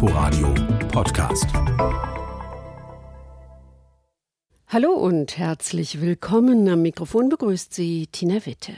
Inforadio Podcast. Hallo und herzlich willkommen. Am Mikrofon begrüßt Sie Tina Witte.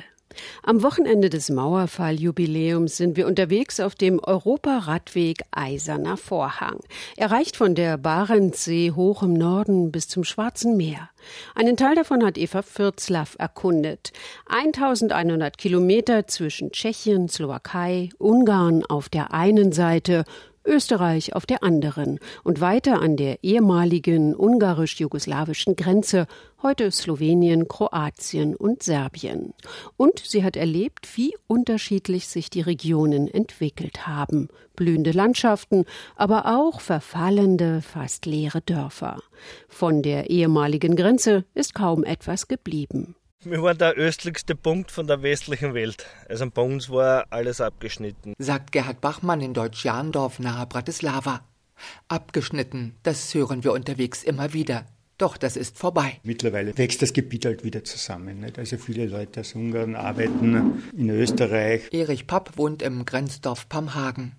Am Wochenende des Mauerfalljubiläums sind wir unterwegs auf dem Europaradweg Eiserner Vorhang. Er reicht von der Barentssee hoch im Norden bis zum Schwarzen Meer. Einen Teil davon hat Eva Fürzlaff erkundet. 1100 Kilometer zwischen Tschechien, Slowakei, Ungarn auf der einen Seite Österreich auf der anderen und weiter an der ehemaligen ungarisch-jugoslawischen Grenze, heute Slowenien, Kroatien und Serbien. Und sie hat erlebt, wie unterschiedlich sich die Regionen entwickelt haben. Blühende Landschaften, aber auch verfallende, fast leere Dörfer. Von der ehemaligen Grenze ist kaum etwas geblieben. Wir waren der östlichste Punkt von der westlichen Welt. Also bei uns war alles abgeschnitten. Sagt Gerhard Bachmann in Deutsch-Jahndorf nahe Bratislava. Abgeschnitten, das hören wir unterwegs immer wieder. Doch das ist vorbei. Mittlerweile wächst das Gebiet halt wieder zusammen. Nicht? Also viele Leute aus Ungarn arbeiten in Österreich. Erich Papp wohnt im Grenzdorf Pamhagen.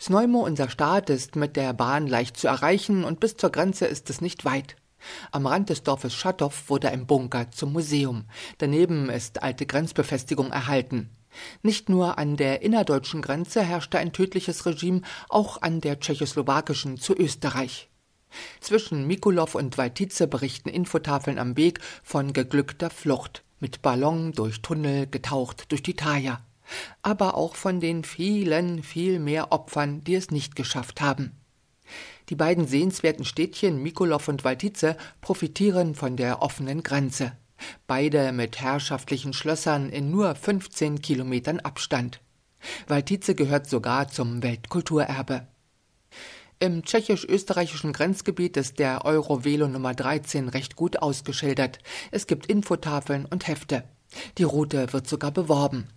Sneumo, unser Staat, ist mit der Bahn leicht zu erreichen und bis zur Grenze ist es nicht weit. Am Rand des Dorfes Schatow wurde ein Bunker zum Museum. Daneben ist alte Grenzbefestigung erhalten. Nicht nur an der innerdeutschen Grenze herrschte ein tödliches Regime, auch an der tschechoslowakischen zu Österreich. Zwischen Mikulov und Weitice berichten Infotafeln am Weg von geglückter Flucht, mit Ballon durch Tunnel getaucht durch die Thaya, aber auch von den vielen, viel mehr Opfern, die es nicht geschafft haben. Die beiden sehenswerten Städtchen Mikolov und Waltice profitieren von der offenen Grenze. Beide mit herrschaftlichen Schlössern in nur 15 Kilometern Abstand. Waltice gehört sogar zum Weltkulturerbe. Im tschechisch-österreichischen Grenzgebiet ist der Eurovelo Nummer 13 recht gut ausgeschildert. Es gibt Infotafeln und Hefte. Die Route wird sogar beworben.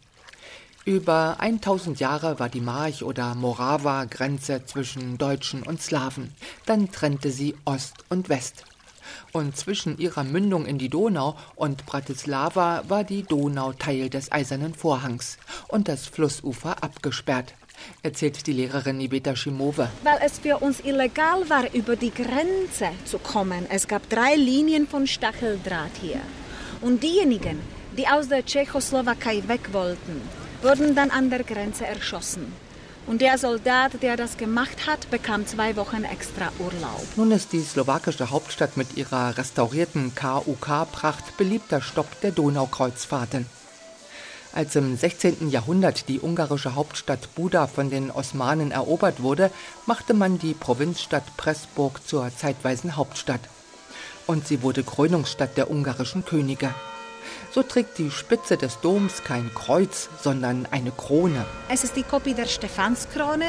Über 1000 Jahre war die March- oder Morava-Grenze zwischen Deutschen und Slawen. Dann trennte sie Ost und West. Und zwischen ihrer Mündung in die Donau und Bratislava war die Donau Teil des Eisernen Vorhangs und das Flussufer abgesperrt erzählt die Lehrerin Iveta Schimove. Weil es für uns illegal war, über die Grenze zu kommen. Es gab drei Linien von Stacheldraht hier. Und diejenigen, die aus der Tschechoslowakei weg wollten, wurden dann an der Grenze erschossen. Und der Soldat, der das gemacht hat, bekam zwei Wochen extra Urlaub. Nun ist die slowakische Hauptstadt mit ihrer restaurierten KUK-Pracht beliebter Stopp der Donaukreuzfahrten. Als im 16. Jahrhundert die ungarische Hauptstadt Buda von den Osmanen erobert wurde, machte man die Provinzstadt Pressburg zur zeitweisen Hauptstadt. Und sie wurde Krönungsstadt der ungarischen Könige. So trägt die Spitze des Doms kein Kreuz, sondern eine Krone. Es ist die Kopie der Stephanskrone,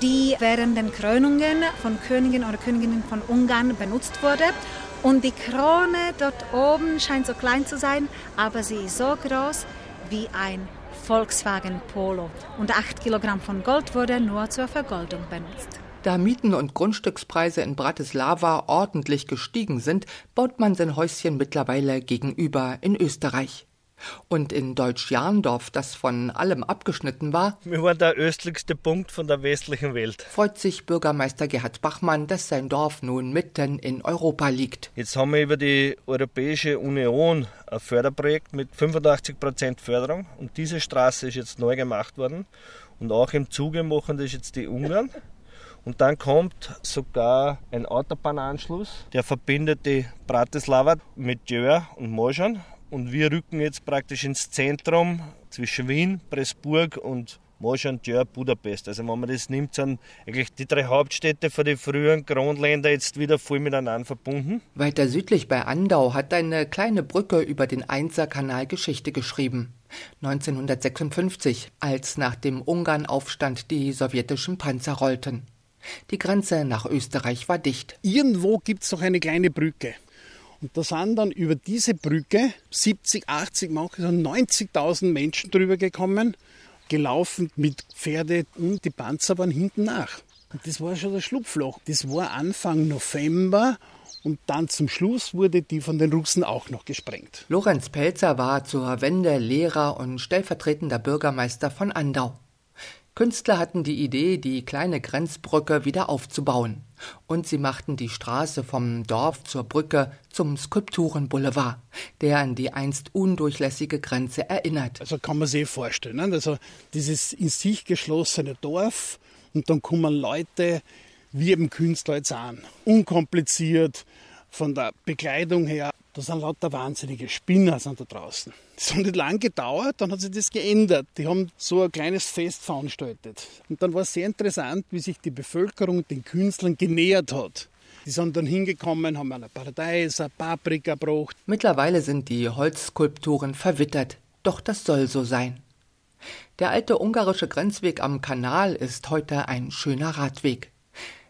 die während den Krönungen von Königen oder Königinnen von Ungarn benutzt wurde. Und die Krone dort oben scheint so klein zu sein, aber sie ist so groß wie ein Volkswagen Polo. Und 8 Kilogramm von Gold wurde nur zur Vergoldung benutzt. Da Mieten und Grundstückspreise in Bratislava ordentlich gestiegen sind, baut man sein Häuschen mittlerweile gegenüber in Österreich. Und in Deutsch-Jahndorf, das von allem abgeschnitten war, wir waren der östlichste Punkt von der westlichen Welt. Freut sich Bürgermeister Gerhard Bachmann, dass sein Dorf nun mitten in Europa liegt. Jetzt haben wir über die Europäische Union ein Förderprojekt mit 85 Prozent Förderung und diese Straße ist jetzt neu gemacht worden. Und auch im Zuge machen das jetzt die Ungarn. Und dann kommt sogar ein Autobahnanschluss, der verbindet die Bratislava mit Djör und Moschan. Und wir rücken jetzt praktisch ins Zentrum zwischen Wien, Pressburg und Moschan, Djör, Budapest. Also wenn man das nimmt, sind eigentlich die drei Hauptstädte von den früheren Kronländern jetzt wieder voll miteinander verbunden. Weiter südlich bei Andau hat eine kleine Brücke über den Einser-Kanal Geschichte geschrieben. 1956, als nach dem Ungarnaufstand die sowjetischen Panzer rollten. Die Grenze nach Österreich war dicht. Irgendwo gibt es noch eine kleine Brücke. Und da sind dann über diese Brücke 70, 80, manche 90.000 Menschen drüber gekommen, gelaufen mit Pferde und die Panzer waren hinten nach. Und das war schon das Schlupfloch. Das war Anfang November und dann zum Schluss wurde die von den Russen auch noch gesprengt. Lorenz Pelzer war zur Wende Lehrer und stellvertretender Bürgermeister von Andau. Künstler hatten die Idee, die kleine Grenzbrücke wieder aufzubauen. Und sie machten die Straße vom Dorf zur Brücke zum Skulpturenboulevard, der an die einst undurchlässige Grenze erinnert. Also kann man sich vorstellen. Ne? Also dieses in sich geschlossene Dorf und dann kommen Leute, wie eben Künstler jetzt an. Unkompliziert, von der Bekleidung her da sind lauter wahnsinnige Spinner sind da draußen. Das hat nicht lange gedauert, dann hat sich das geändert. Die haben so ein kleines Fest veranstaltet. Und dann war es sehr interessant, wie sich die Bevölkerung den Künstlern genähert hat. Die sind dann hingekommen, haben eine Paradies, eine Paprika gebracht. Mittlerweile sind die Holzskulpturen verwittert. Doch das soll so sein. Der alte ungarische Grenzweg am Kanal ist heute ein schöner Radweg.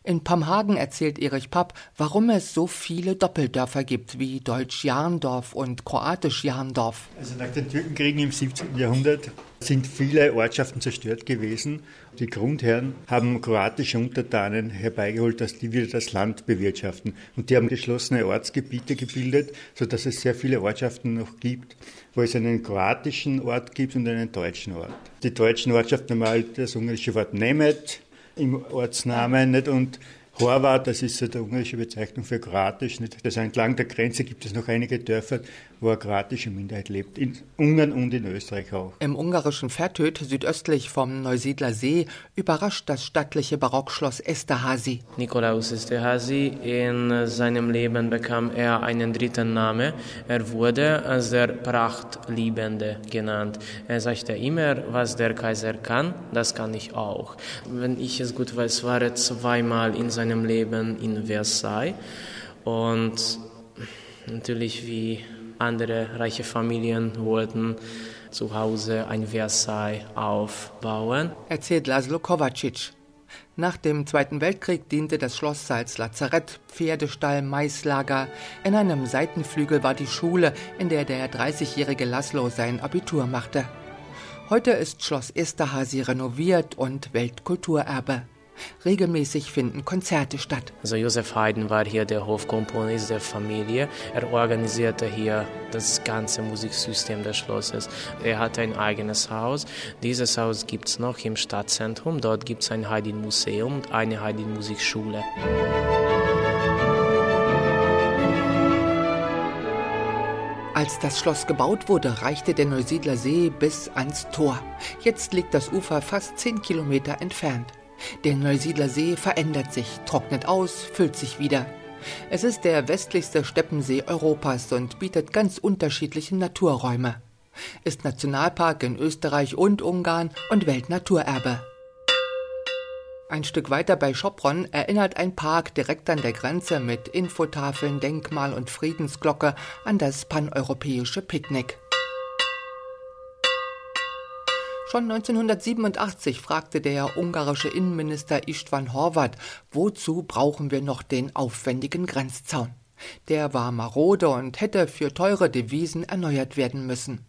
In Pamhagen erzählt Erich Papp, warum es so viele Doppeldörfer gibt wie Deutsch-Jarndorf und Kroatisch-Jarndorf. Also nach den Türkenkriegen im 17. Jahrhundert sind viele Ortschaften zerstört gewesen. Die Grundherren haben kroatische Untertanen herbeigeholt, dass die wieder das Land bewirtschaften. Und die haben geschlossene Ortsgebiete gebildet, sodass es sehr viele Ortschaften noch gibt, wo es einen kroatischen Ort gibt und einen deutschen Ort. Die deutschen Ortschaften haben halt das ungarische Wort Nemet, im Ortsnamen nicht? und Horvath, das ist so die ungarische Bezeichnung für kroatisch. Nicht? Also entlang der Grenze gibt es noch einige Dörfer, wo eine kroatische Minderheit lebt, in Ungarn und in Österreich auch. Im ungarischen Fertöd, südöstlich vom Neusiedler See, überrascht das stattliche Barockschloss Esterhazy. Nikolaus Esterhazy, in seinem Leben bekam er einen dritten Namen. Er wurde als der Prachtliebende genannt. Er sagte immer, was der Kaiser kann, das kann ich auch. Wenn ich es gut weiß, war er zweimal in seinem Leben in Versailles und natürlich wie andere reiche Familien wollten zu Hause ein Versailles aufbauen. Erzählt Laszlo Kovacic. Nach dem Zweiten Weltkrieg diente das Schloss als Lazarett, Pferdestall, Maislager. In einem Seitenflügel war die Schule, in der der 30-jährige Laszlo sein Abitur machte. Heute ist Schloss Esterhazy renoviert und Weltkulturerbe. Regelmäßig finden Konzerte statt. Also Josef Haydn war hier der Hofkomponist der Familie. Er organisierte hier das ganze Musiksystem des Schlosses. Er hatte ein eigenes Haus. Dieses Haus gibt es noch im Stadtzentrum. Dort gibt es ein Haydn-Museum und eine Haydn-Musikschule. Als das Schloss gebaut wurde, reichte der Neusiedler See bis ans Tor. Jetzt liegt das Ufer fast zehn Kilometer entfernt. Der Neusiedler See verändert sich, trocknet aus, füllt sich wieder. Es ist der westlichste Steppensee Europas und bietet ganz unterschiedliche Naturräume. Ist Nationalpark in Österreich und Ungarn und Weltnaturerbe. Ein Stück weiter bei Schopron erinnert ein Park direkt an der Grenze mit Infotafeln, Denkmal und Friedensglocke an das paneuropäische Picknick. Schon 1987 fragte der ungarische Innenminister Istvan Horvath, wozu brauchen wir noch den aufwendigen Grenzzaun? Der war marode und hätte für teure Devisen erneuert werden müssen.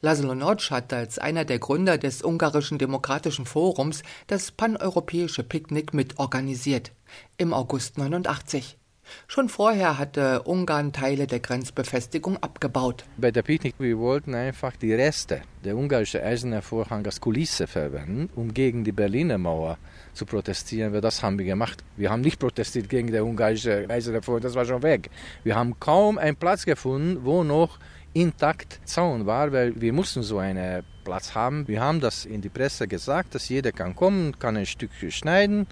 Laszlo Notch hat als einer der Gründer des Ungarischen Demokratischen Forums das paneuropäische Picknick mitorganisiert. Im August 89. Schon vorher hatte Ungarn Teile der Grenzbefestigung abgebaut. Bei der Picknick, wir wollten einfach die Reste der ungarischen Eisernen Vorhang als Kulisse verwenden, um gegen die Berliner Mauer zu protestieren. Weil das haben wir gemacht. Wir haben nicht protestiert gegen die ungarische Eiserne Vorhang, das war schon weg. Wir haben kaum einen Platz gefunden, wo noch intakt Zaun war, weil wir mussten so einen Platz haben. Wir haben das in die Presse gesagt, dass jeder kann kommen, kann ein Stück schneiden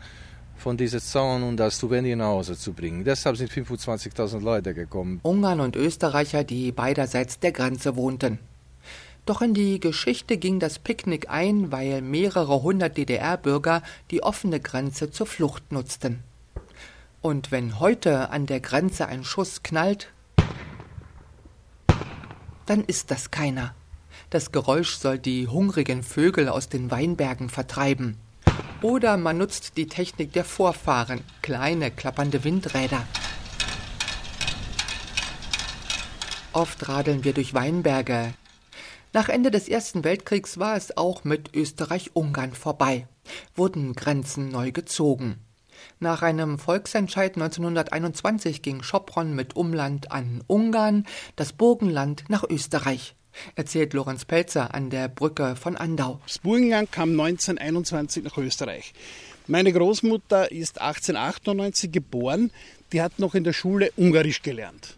von diesem Zaun und als Souvenir nach Hause zu bringen. Deshalb sind 25.000 Leute gekommen. Ungarn und Österreicher, die beiderseits der Grenze wohnten. Doch in die Geschichte ging das Picknick ein, weil mehrere hundert DDR-Bürger die offene Grenze zur Flucht nutzten. Und wenn heute an der Grenze ein Schuss knallt, dann ist das keiner. Das Geräusch soll die hungrigen Vögel aus den Weinbergen vertreiben. Oder man nutzt die Technik der Vorfahren, kleine klappernde Windräder. Oft radeln wir durch Weinberge. Nach Ende des Ersten Weltkriegs war es auch mit Österreich-Ungarn vorbei, wurden Grenzen neu gezogen. Nach einem Volksentscheid 1921 ging Schopron mit Umland an Ungarn, das Burgenland nach Österreich. Erzählt Lorenz Pelzer an der Brücke von Andau. Das Burgenland kam 1921 nach Österreich. Meine Großmutter ist 1898 geboren, die hat noch in der Schule Ungarisch gelernt.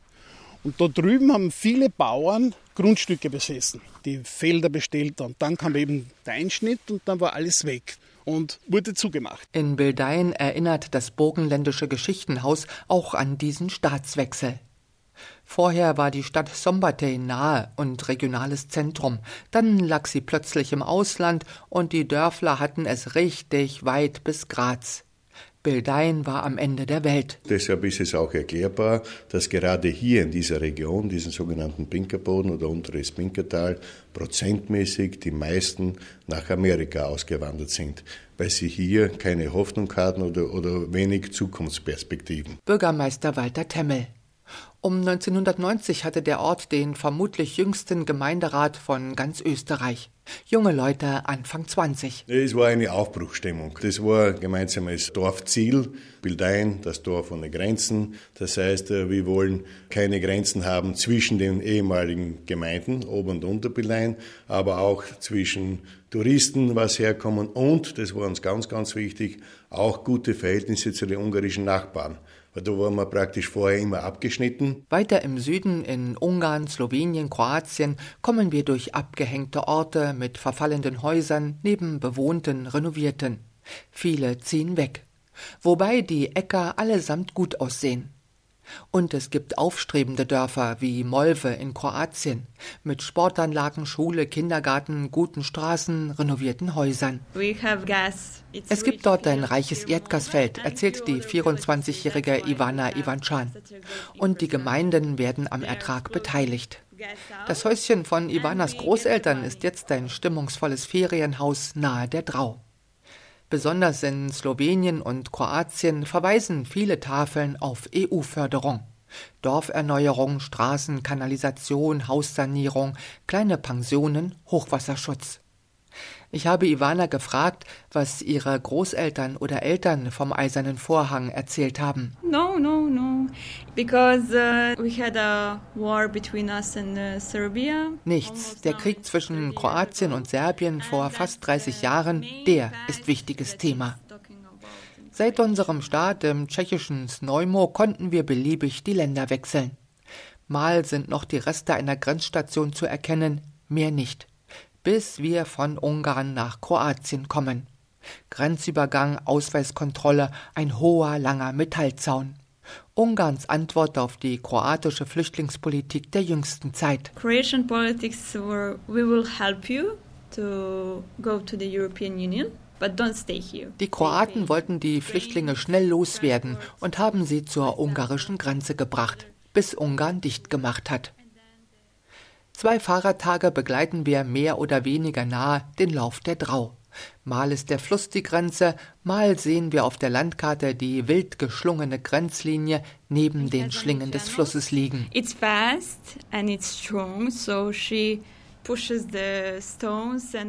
Und da drüben haben viele Bauern Grundstücke besessen, die Felder bestellt und dann kam eben der Einschnitt und dann war alles weg und wurde zugemacht. In Bildein erinnert das Burgenländische Geschichtenhaus auch an diesen Staatswechsel. Vorher war die Stadt Sombatey nahe und regionales Zentrum. Dann lag sie plötzlich im Ausland und die Dörfler hatten es richtig weit bis Graz. Bildein war am Ende der Welt. Deshalb ist es auch erklärbar, dass gerade hier in dieser Region, diesen sogenannten Pinkerboden oder unteres Pinkertal, prozentmäßig die meisten nach Amerika ausgewandert sind, weil sie hier keine Hoffnung hatten oder, oder wenig Zukunftsperspektiven. Bürgermeister Walter Temmel. Um 1990 hatte der Ort den vermutlich jüngsten Gemeinderat von ganz Österreich. Junge Leute Anfang 20. Es war eine Aufbruchstimmung. Das war gemeinsames Dorfziel, Bildein, das Dorf ohne Grenzen. Das heißt, äh, wir wollen keine Grenzen haben zwischen den ehemaligen Gemeinden, Ober- und Unterbildein, aber auch zwischen Touristen, was herkommen und, das war uns ganz, ganz wichtig, auch gute Verhältnisse zu den ungarischen Nachbarn. Da waren wir praktisch vorher immer abgeschnitten. Weiter im Süden in Ungarn, Slowenien, Kroatien kommen wir durch abgehängte Orte mit verfallenden Häusern neben bewohnten, renovierten. Viele ziehen weg. Wobei die Äcker allesamt gut aussehen. Und es gibt aufstrebende Dörfer wie Molve in Kroatien mit Sportanlagen, Schule, Kindergarten, guten Straßen, renovierten Häusern. Es gibt dort ein reiches Erdgasfeld, erzählt die 24-jährige Ivana Ivanchan. Und die Gemeinden werden am Ertrag beteiligt. Das Häuschen von Ivanas Großeltern ist jetzt ein stimmungsvolles Ferienhaus nahe der Drau. Besonders in Slowenien und Kroatien verweisen viele Tafeln auf EU-Förderung. Dorferneuerung, Straßen, Kanalisation, Haussanierung, kleine Pensionen, Hochwasserschutz. Ich habe Ivana gefragt, was ihre Großeltern oder Eltern vom Eisernen Vorhang erzählt haben. No, no, no. Because uh, we had a war between us and uh, Serbia. Nichts. Der Krieg zwischen Kroatien und Serbien vor fast 30 Jahren, der ist wichtiges Thema. Seit unserem Start im tschechischen Snojmo konnten wir beliebig die Länder wechseln. Mal sind noch die Reste einer Grenzstation zu erkennen, mehr nicht bis wir von Ungarn nach Kroatien kommen. Grenzübergang, Ausweiskontrolle, ein hoher, langer Metallzaun. Ungarns Antwort auf die kroatische Flüchtlingspolitik der jüngsten Zeit. Croatian politics were we will help you to go to the European Union. Die Kroaten wollten die Flüchtlinge schnell loswerden und haben sie zur ungarischen Grenze gebracht, bis Ungarn dicht gemacht hat. Zwei Fahrradtage begleiten wir mehr oder weniger nahe den Lauf der Drau. Mal ist der Fluss die Grenze, mal sehen wir auf der Landkarte die wild geschlungene Grenzlinie neben den Schlingen des Flusses liegen. It's fast and it's strong, so she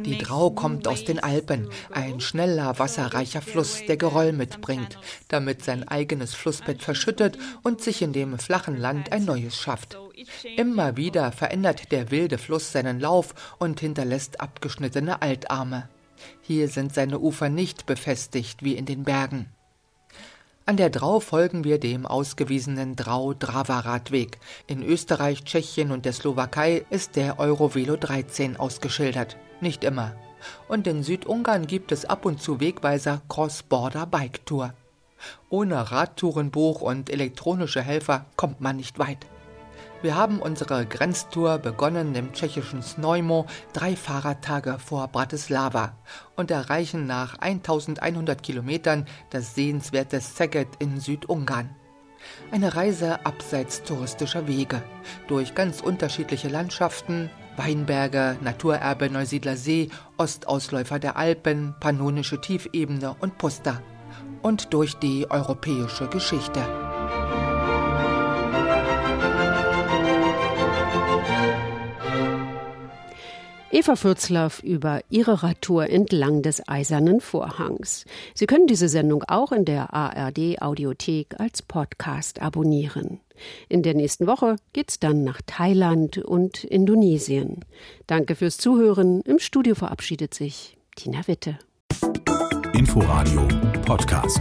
die Drau kommt aus den Alpen, ein schneller, wasserreicher Fluss, der Geröll mitbringt, damit sein eigenes Flussbett verschüttet und sich in dem flachen Land ein neues schafft. Immer wieder verändert der wilde Fluss seinen Lauf und hinterlässt abgeschnittene Altarme. Hier sind seine Ufer nicht befestigt wie in den Bergen. An der Drau folgen wir dem ausgewiesenen Drau-Drava-Radweg. In Österreich, Tschechien und der Slowakei ist der Eurovelo 13 ausgeschildert. Nicht immer. Und in Südungarn gibt es ab und zu Wegweiser Cross-Border Bike Tour. Ohne Radtourenbuch und elektronische Helfer kommt man nicht weit. Wir haben unsere Grenztour begonnen im tschechischen Snojmo, drei Fahrradtage vor Bratislava und erreichen nach 1100 Kilometern das sehenswerte Szeged in Südungarn. Eine Reise abseits touristischer Wege, durch ganz unterschiedliche Landschaften, Weinberge, Naturerbe Neusiedler See, Ostausläufer der Alpen, Pannonische Tiefebene und Pusta. Und durch die europäische Geschichte. Eva Fürzlaff über ihre Radtour entlang des Eisernen Vorhangs. Sie können diese Sendung auch in der ARD Audiothek als Podcast abonnieren. In der nächsten Woche geht's dann nach Thailand und Indonesien. Danke fürs Zuhören. Im Studio verabschiedet sich Tina Witte. Inforadio Podcast.